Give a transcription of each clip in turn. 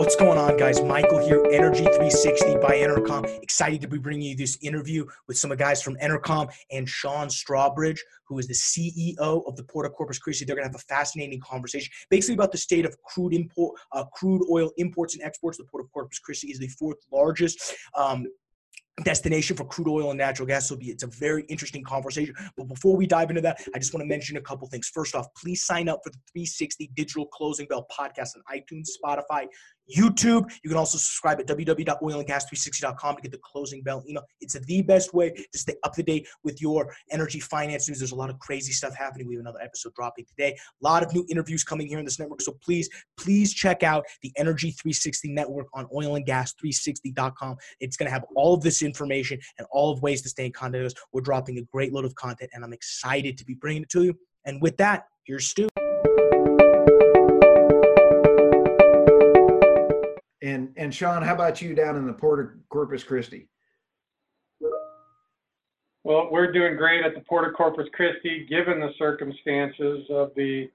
What's going on, guys? Michael here, Energy 360 by EnerCom. Excited to be bringing you this interview with some of the guys from EnerCom and Sean Strawbridge, who is the CEO of the Port of Corpus Christi. They're going to have a fascinating conversation, basically about the state of crude import, uh, crude oil imports and exports. The Port of Corpus Christi is the fourth largest um, destination for crude oil and natural gas. So it's a very interesting conversation. But before we dive into that, I just want to mention a couple things. First off, please sign up for the 360 Digital Closing Bell podcast on iTunes, Spotify, YouTube. You can also subscribe at www.oilandgas360.com to get the closing bell email. It's the best way to stay up to date with your energy finance news. There's a lot of crazy stuff happening. We have another episode dropping today. A lot of new interviews coming here in this network. So please, please check out the Energy 360 network on oilandgas360.com. It's going to have all of this information and all of ways to stay in contact with us. We're dropping a great load of content, and I'm excited to be bringing it to you. And with that, here's Stu. And and Sean, how about you down in the Port of Corpus Christi? Well, we're doing great at the Port of Corpus Christi, given the circumstances of the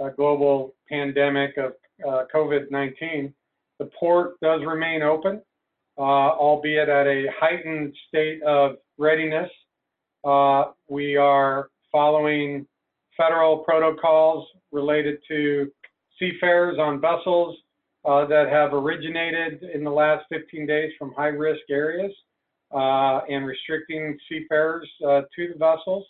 uh, global pandemic of uh, COVID-19. The port does remain open, uh, albeit at a heightened state of readiness. Uh, we are following federal protocols related to seafarers on vessels uh, that have originated in the last 15 days from high risk areas uh, and restricting seafarers uh, to the vessels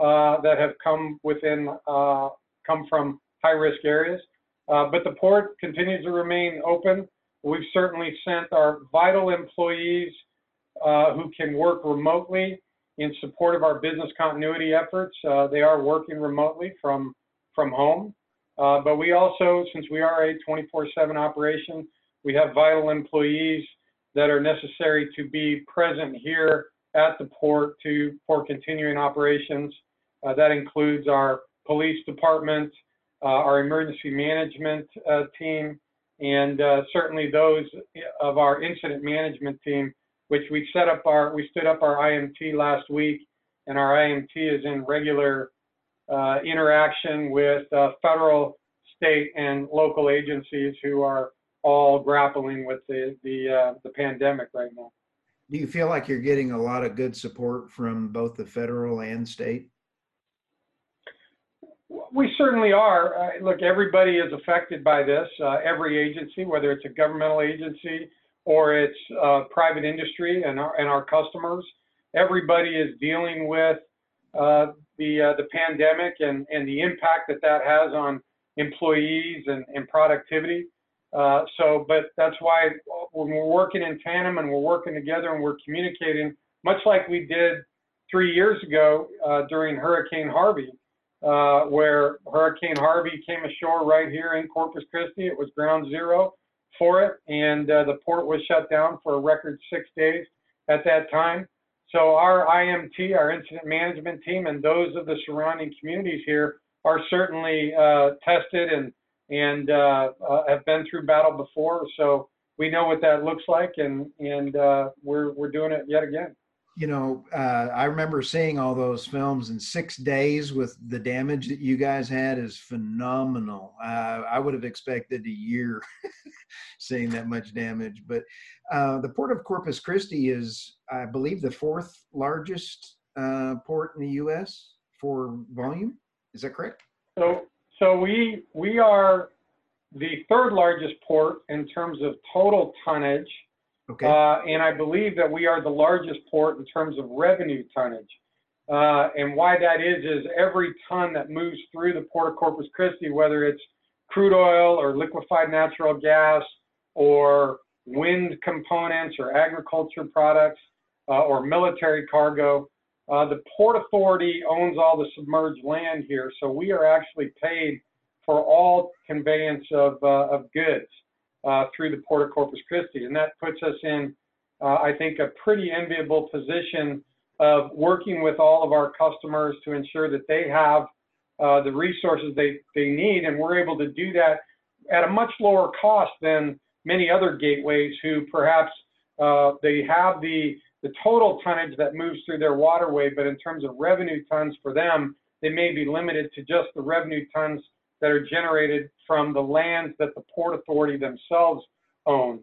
uh, that have come within uh, come from high risk areas. but the port continues to remain open. We've certainly sent our vital employees who can work remotely in support of our business continuity efforts. they are working remotely from from home. Uh, but we also, since we are a 24/7 operation, we have vital employees that are necessary to be present here at the port to for continuing operations. Uh, that includes our police department, uh, our emergency management uh, team, and uh, certainly those of our incident management team, which we set up our we stood up our IMT last week, and our IMT is in regular uh, interaction with uh, federal, state, and local agencies who are all grappling with the the, uh, the pandemic right now. Do you feel like you're getting a lot of good support from both the federal and state? We certainly are. Uh, look, everybody is affected by this. Uh, every agency, whether it's a governmental agency or it's uh, private industry and our, and our customers, everybody is dealing with uh, the the pandemic and and the impact that that has on employees and, and productivity. Uh, so, but that's why when we're working in tandem and we're working together and we're communicating, much like we did three years ago uh, during Hurricane Harvey, uh, where Hurricane Harvey came ashore right here in Corpus Christi. It was ground zero for it, and uh, the port was shut down for a record six days at that time. So our IMT, our incident management team, and those of the surrounding communities here are certainly uh, tested and and uh, uh, have been through battle before. So we know what that looks like, and and uh, we're we're doing it yet again. You know, uh, I remember seeing all those films in six days with the damage that you guys had is phenomenal. Uh, I would have expected a year seeing that much damage, but uh, the port of Corpus Christi is, I believe, the fourth largest uh, port in the U.S. for volume. Is that correct? So, so we we are the third largest port in terms of total tonnage, okay. Uh, and I believe that we are the largest port in terms of revenue tonnage. Uh, and why that is is every ton that moves through the port of Corpus Christi, whether it's crude oil or liquefied natural gas or wind components or agriculture products uh, or military cargo. Uh, the Port Authority owns all the submerged land here, so we are actually paid for all conveyance of, uh, of goods uh, through the Port of Corpus Christi. And that puts us in, uh, I think, a pretty enviable position of working with all of our customers to ensure that they have uh, the resources they, they need. And we're able to do that at a much lower cost than many other gateways who perhaps uh, they have the the total tonnage that moves through their waterway, but in terms of revenue tons for them, they may be limited to just the revenue tons that are generated from the lands that the Port Authority themselves own.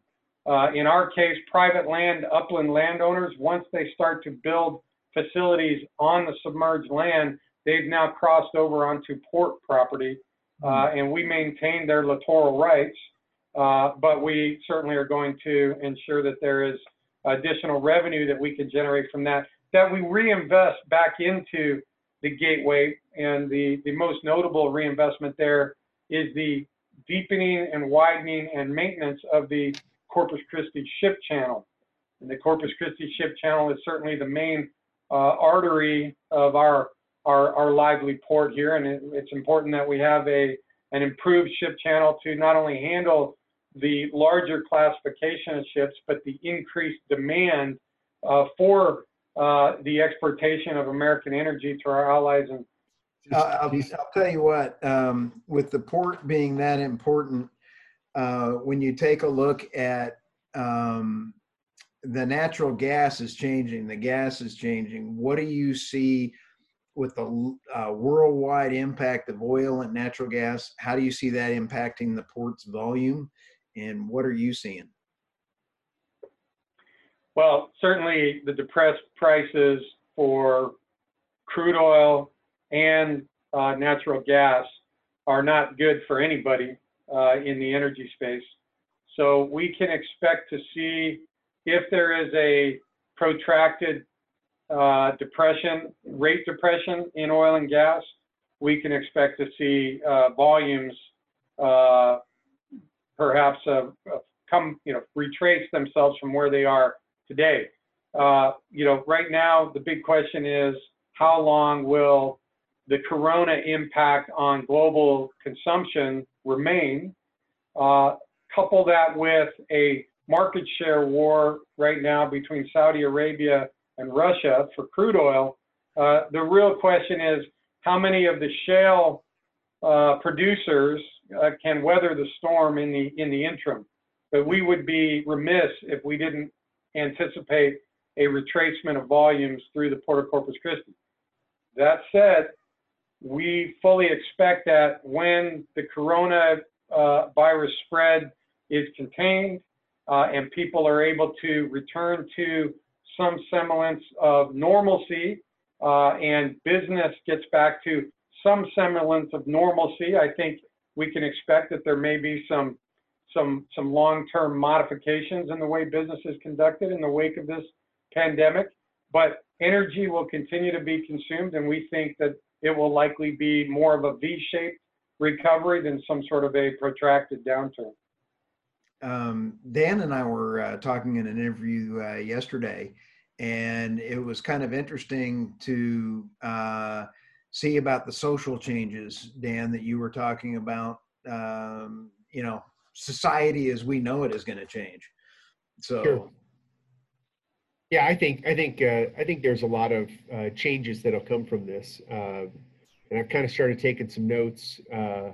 Uh, in our case, private land, upland landowners, once they start to build facilities on the submerged land, they've now crossed over onto port property, uh, and we maintain their littoral rights. Uh, but we certainly are going to ensure that there is additional revenue that we can generate from that, that we reinvest back into the gateway. And the, the most notable reinvestment there is the deepening and widening and maintenance of the Corpus Christi ship channel. And the Corpus Christi ship channel is certainly the main uh, artery of our, our, our lively port here. And it, it's important that we have a, an improved ship channel to not only handle the larger classification of ships, but the increased demand uh, for uh, the exportation of American energy to our allies. And uh, I'll, I'll, tell you what, um, with the port being that important, uh, when you take a look at um, the natural gas is changing, the gas is changing. What do you see with the uh, worldwide impact of oil and natural gas? How do you see that impacting the port's volume? and what are you seeing? Well, certainly the depressed prices for crude oil and uh, natural gas are not good for anybody uh, in the energy space. So we can expect to see if there is a protracted uh, depression, rate depression in oil and gas, we can expect to see uh, volumes uh, perhaps come, you know, retrace themselves from where they are today. Uh, you know, right now the big question is how long will the corona impact on global consumption remain? Uh, couple that with a market share war right now between Saudi Arabia and Russia for crude oil. Uh, the real question is how many of the shale uh, producers uh, can weather the storm in the in the interim. But we would be remiss if we didn't anticipate a retracement of volumes through the Port of Corpus Christi. That said, we fully expect that when the corona uh, virus spread is contained uh, and people are able to return to some semblance of normalcy uh, and business gets back to some semblance of normalcy, I think we can expect that there may be some some some long-term modifications in the way business is conducted in the wake of this pandemic. But energy will continue to be consumed, and we think that it will likely be more of a V-shaped recovery than some sort of a protracted downturn. Um, Dan and I were uh, talking in an interview uh, yesterday, and it was kind of interesting to uh, see about the social changes, Dan, that you were talking about. Um, you know, society as we know it is going to change. So. Sure. Yeah, I think I think uh, I think there's a lot of uh, changes that'll come from this, uh, and I've kind of started taking some notes uh,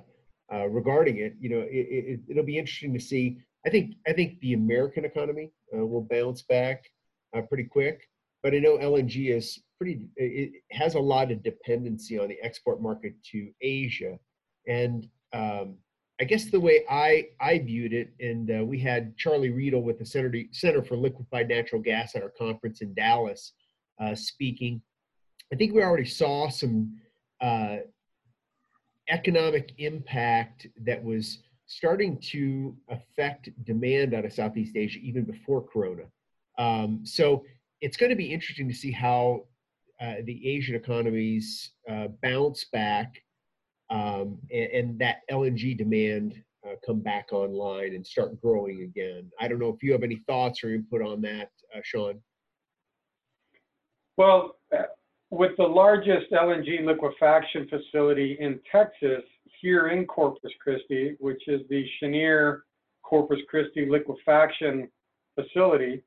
uh, regarding it. You know, it, will it, be interesting to see. I think I think the American economy uh, will bounce back pretty quick, but I know LNG is pretty it has a lot of dependency on the export market to Asia, and um, I guess the way I I viewed it, and uh, we had Charlie Riedel with the Center Center for Liquefied Natural Gas at our conference in Dallas uh, speaking. I think we already saw some uh, economic impact that was starting to affect demand out of Southeast Asia even before Corona. Um, so it's going to be interesting to see how uh, the Asian economies uh, bounce back um, and, and, that LNG demand uh, come back online and start growing again. I don't know if you have any thoughts or input on that, uh, Sean. Well, uh, with the largest LNG liquefaction facility in Texas, here in Corpus Christi, which is the Cheniere Corpus Christi liquefaction facility,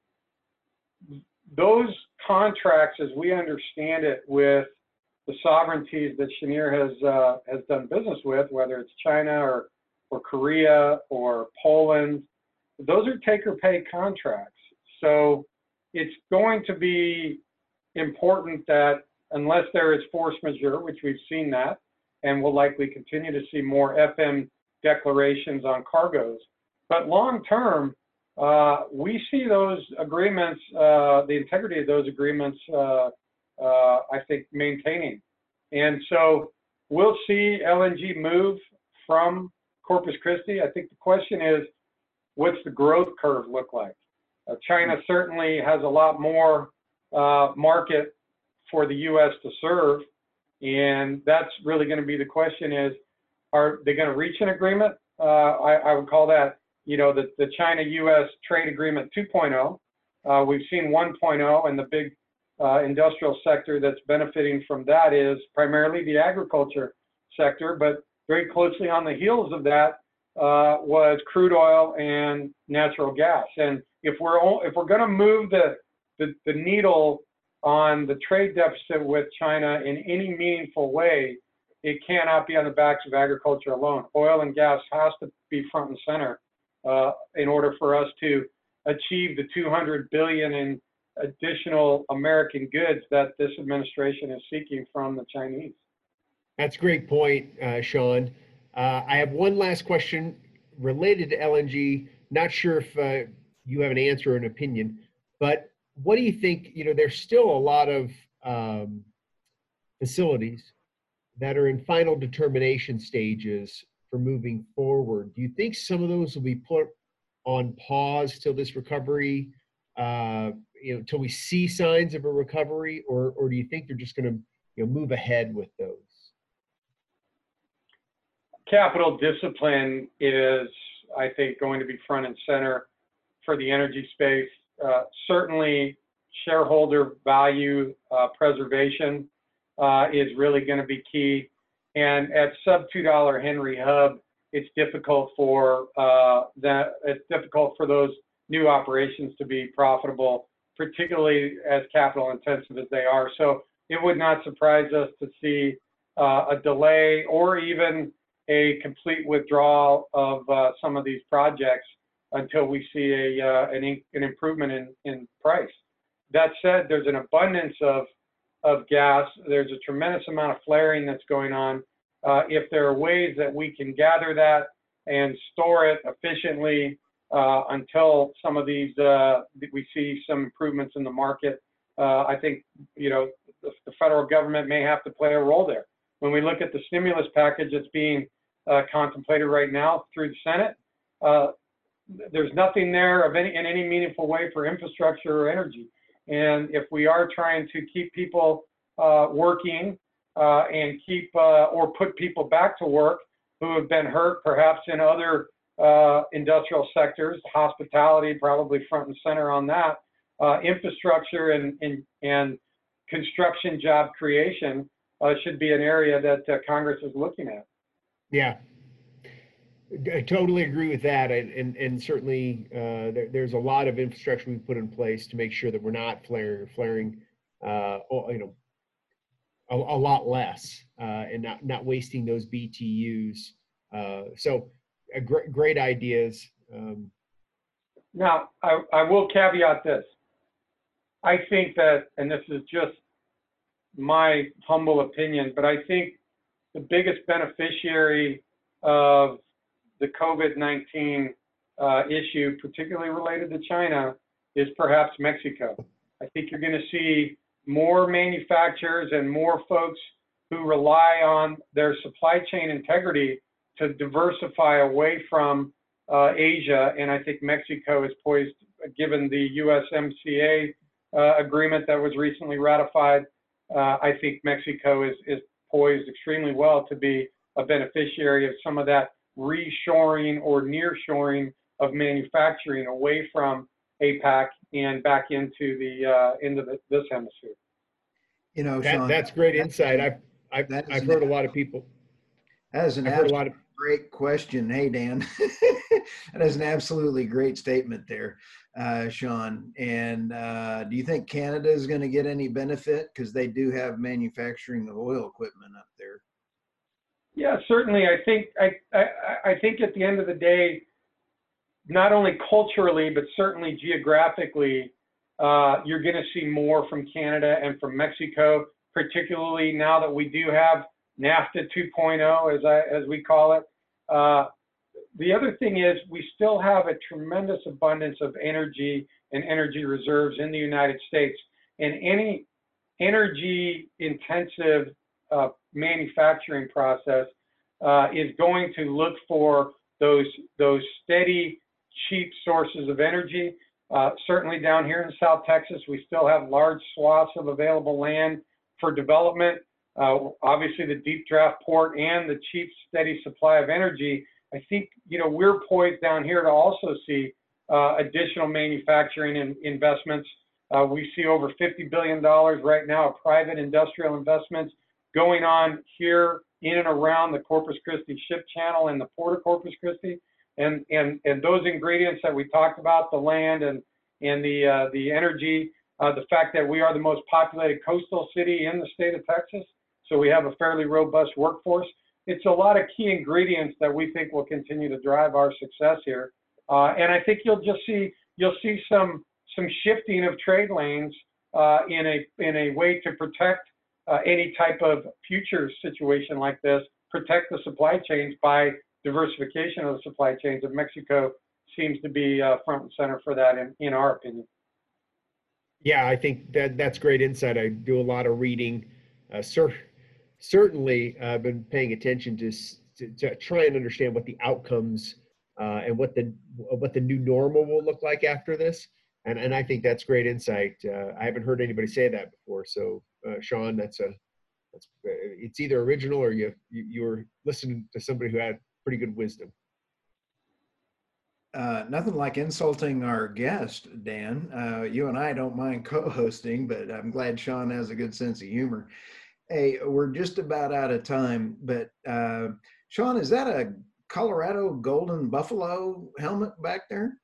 those contracts, as we understand it, with the sovereignties that Cheniere has uh, has done business with, whether it's China or or Korea or Poland, those are take or pay contracts. So it's going to be important that unless there is force majeure, which we've seen that, and we'll likely continue to see more FM declarations on cargoes. But long term, uh, we see those agreements, uh, the integrity of those agreements, uh, I think, maintaining. And so we'll see LNG move from Corpus Christi. I think the question is, what's the growth curve look like? Uh, China certainly has a lot more uh, market for the U.S. to serve, and that's really going to be the question: is are they going to reach an agreement? Uh, I, I, would call that, you know, the, the China-U.S. trade agreement 2.0. Uh, we've seen 1.0, and the big uh, industrial sector that's benefiting from that is primarily the agriculture sector, but very closely on the heels of that uh, was crude oil and natural gas. And if we're if we're going to move the, the the needle on the trade deficit with China in any meaningful way, it cannot be on the backs of agriculture alone. Oil and gas has to be front and center uh, in order for us to achieve the 200 billion in additional American goods that this administration is seeking from the Chinese. That's a great point, uh, Sean. Uh, I have one last question related to LNG. Not sure if uh, you have an answer or an opinion, but what do you think? You know, there's still a lot of um, facilities that are in final determination stages for moving forward. Do you think some of those will be put on pause till this recovery, uh, you know, till we see signs of a recovery, or or do you think they're just going to you know move ahead with those? Capital discipline is, I think, going to be front and center for the energy space. Uh, certainly, shareholder value uh, preservation uh, is really going to be key. And at sub two dollar Henry Hub, it's difficult for uh, that. It's difficult for those new operations to be profitable, particularly as capital intensive as they are. So it would not surprise us to see uh, a delay or even a complete withdrawal of uh, some of these projects until we see a uh, an, an improvement in, in price. That said, there's an abundance of of gas. There's a tremendous amount of flaring that's going on. If there are ways that we can gather that and store it efficiently uh, until some of these uh, we see some improvements in the market, uh, I think you know the, the, federal government may have to play a role there. When we look at the stimulus package that's being uh, contemplated right now through the Senate, uh, there's nothing there of any in any meaningful way for infrastructure or energy. And if we are trying to keep people uh, working and keep or put people back to work who have been hurt perhaps in other uh, industrial sectors, hospitality probably front and center on that, uh, infrastructure and, and, and construction job creation uh, should be an area that Congress is looking at. Yeah, I totally agree with that, and and, and certainly uh, there, there's a lot of infrastructure we put in place to make sure that we're not flaring, flaring, uh, you know, a, a lot less, uh, and not not wasting those BTUs. Uh, so, great great ideas. Um, now, I, I will caveat this. I think that, and this is just my humble opinion, but I think the biggest beneficiary of the COVID-19 uh, issue, particularly related to China, is perhaps Mexico. I think you're going to see more manufacturers and more folks who rely on their supply chain integrity to diversify away from uh, Asia. And I think Mexico is poised, given the USMCA uh, agreement that was recently ratified. Uh, I think Mexico is, is poised extremely well to be a beneficiary of some of that reshoring or nearshoring of manufacturing away from APAC and back into the uh, into the, this hemisphere. You know, that, Sean, that's great insight. I've I've, I've heard a lot of people. That is an I've heard a lot of great question. Hey, Dan, that is an absolutely great statement there, uh, Sean. And uh, do you think Canada is going to get any benefit because they do have manufacturing of oil equipment up there? Yeah, certainly. I think I, I, I think at the end of the day, not only culturally but certainly geographically, uh, you're going to see more from Canada and from Mexico, particularly now that we do have NAFTA 2.0, as I as we call it. Uh, the other thing is we still have a tremendous abundance of energy and energy reserves in the United States. And any energy intensive uh, manufacturing process uh, is going to look for those, those steady, cheap sources of energy. Uh, certainly down here in South Texas, we still have large swaths of available land for development. Uh, obviously, the deep draft port and the cheap, steady supply of energy. I think you know we're poised down here to also see uh, additional manufacturing and investments. Uh, we see over 50 billion dollars right now of private industrial investments going on here in and around the Corpus Christi ship channel and the port of Corpus Christi. And, and, and those ingredients that we talked about, the land and, and the, uh, the energy, uh, the fact that we are the most populated coastal city in the state of Texas, so we have a fairly robust workforce. It's a lot of key ingredients that we think will continue to drive our success here. Uh, and I think you'll just see you'll see some some shifting of trade lanes uh, in a in a way to protect uh, any type of future situation like this, protect the supply chains by diversification of the supply chains. And Mexico seems to be uh, front and center for that, in, in our opinion. Yeah, I think that that's great insight. I do a lot of reading. Uh, certainly, I've uh, been paying attention to, to, to, try and understand what the outcomes uh, and what the what the new normal will look like after this. And and I think that's great insight. Uh, I haven't heard anybody say that before. So uh, Sean. That's a that's it's either original or you, you you're listening to somebody who had pretty good wisdom. Uh, nothing like insulting our guest, Dan. Uh, you and I don't mind co-hosting, but I'm glad Sean has a good sense of humor. Hey, we're just about out of time, but uh, Sean, is that a Colorado Golden Buffalo helmet back there?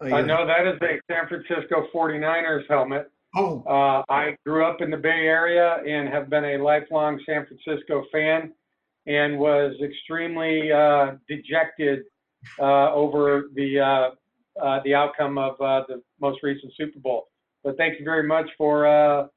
Oh, yeah. uh, no, that is a San Francisco 49ers helmet. Oh. Uh, I grew up in the Bay Area and have been a lifelong San Francisco fan and was extremely uh, dejected uh, over the uh, uh, the outcome of uh, the most recent Super Bowl. But thank you very much for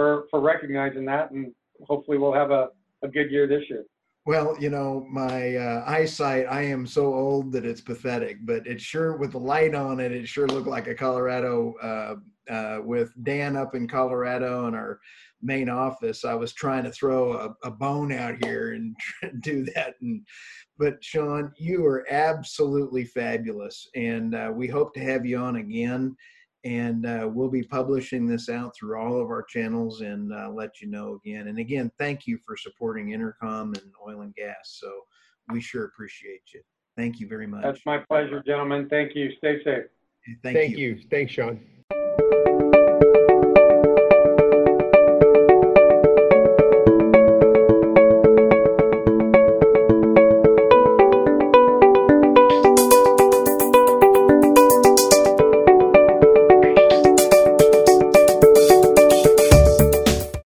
for for recognizing that, and hopefully we'll have a, a good year this year. Well, you know, my uh, eyesight, I am so old that it's pathetic, but it sure, with the light on it, it sure looked like a Colorado uh, uh, with Dan up in Colorado and our main office, I was trying to throw a, a bone out here and do that. And but Sean, you are absolutely fabulous, and uh, we hope to have you on again. And uh, we'll be publishing this out through all of our channels and uh, let you know again. And again, thank you for supporting EnerCom and oil and gas. So we sure appreciate you. Thank you very much. That's my pleasure, gentlemen. Thank you. Stay safe. Thank, thank you. you. Thanks, Sean.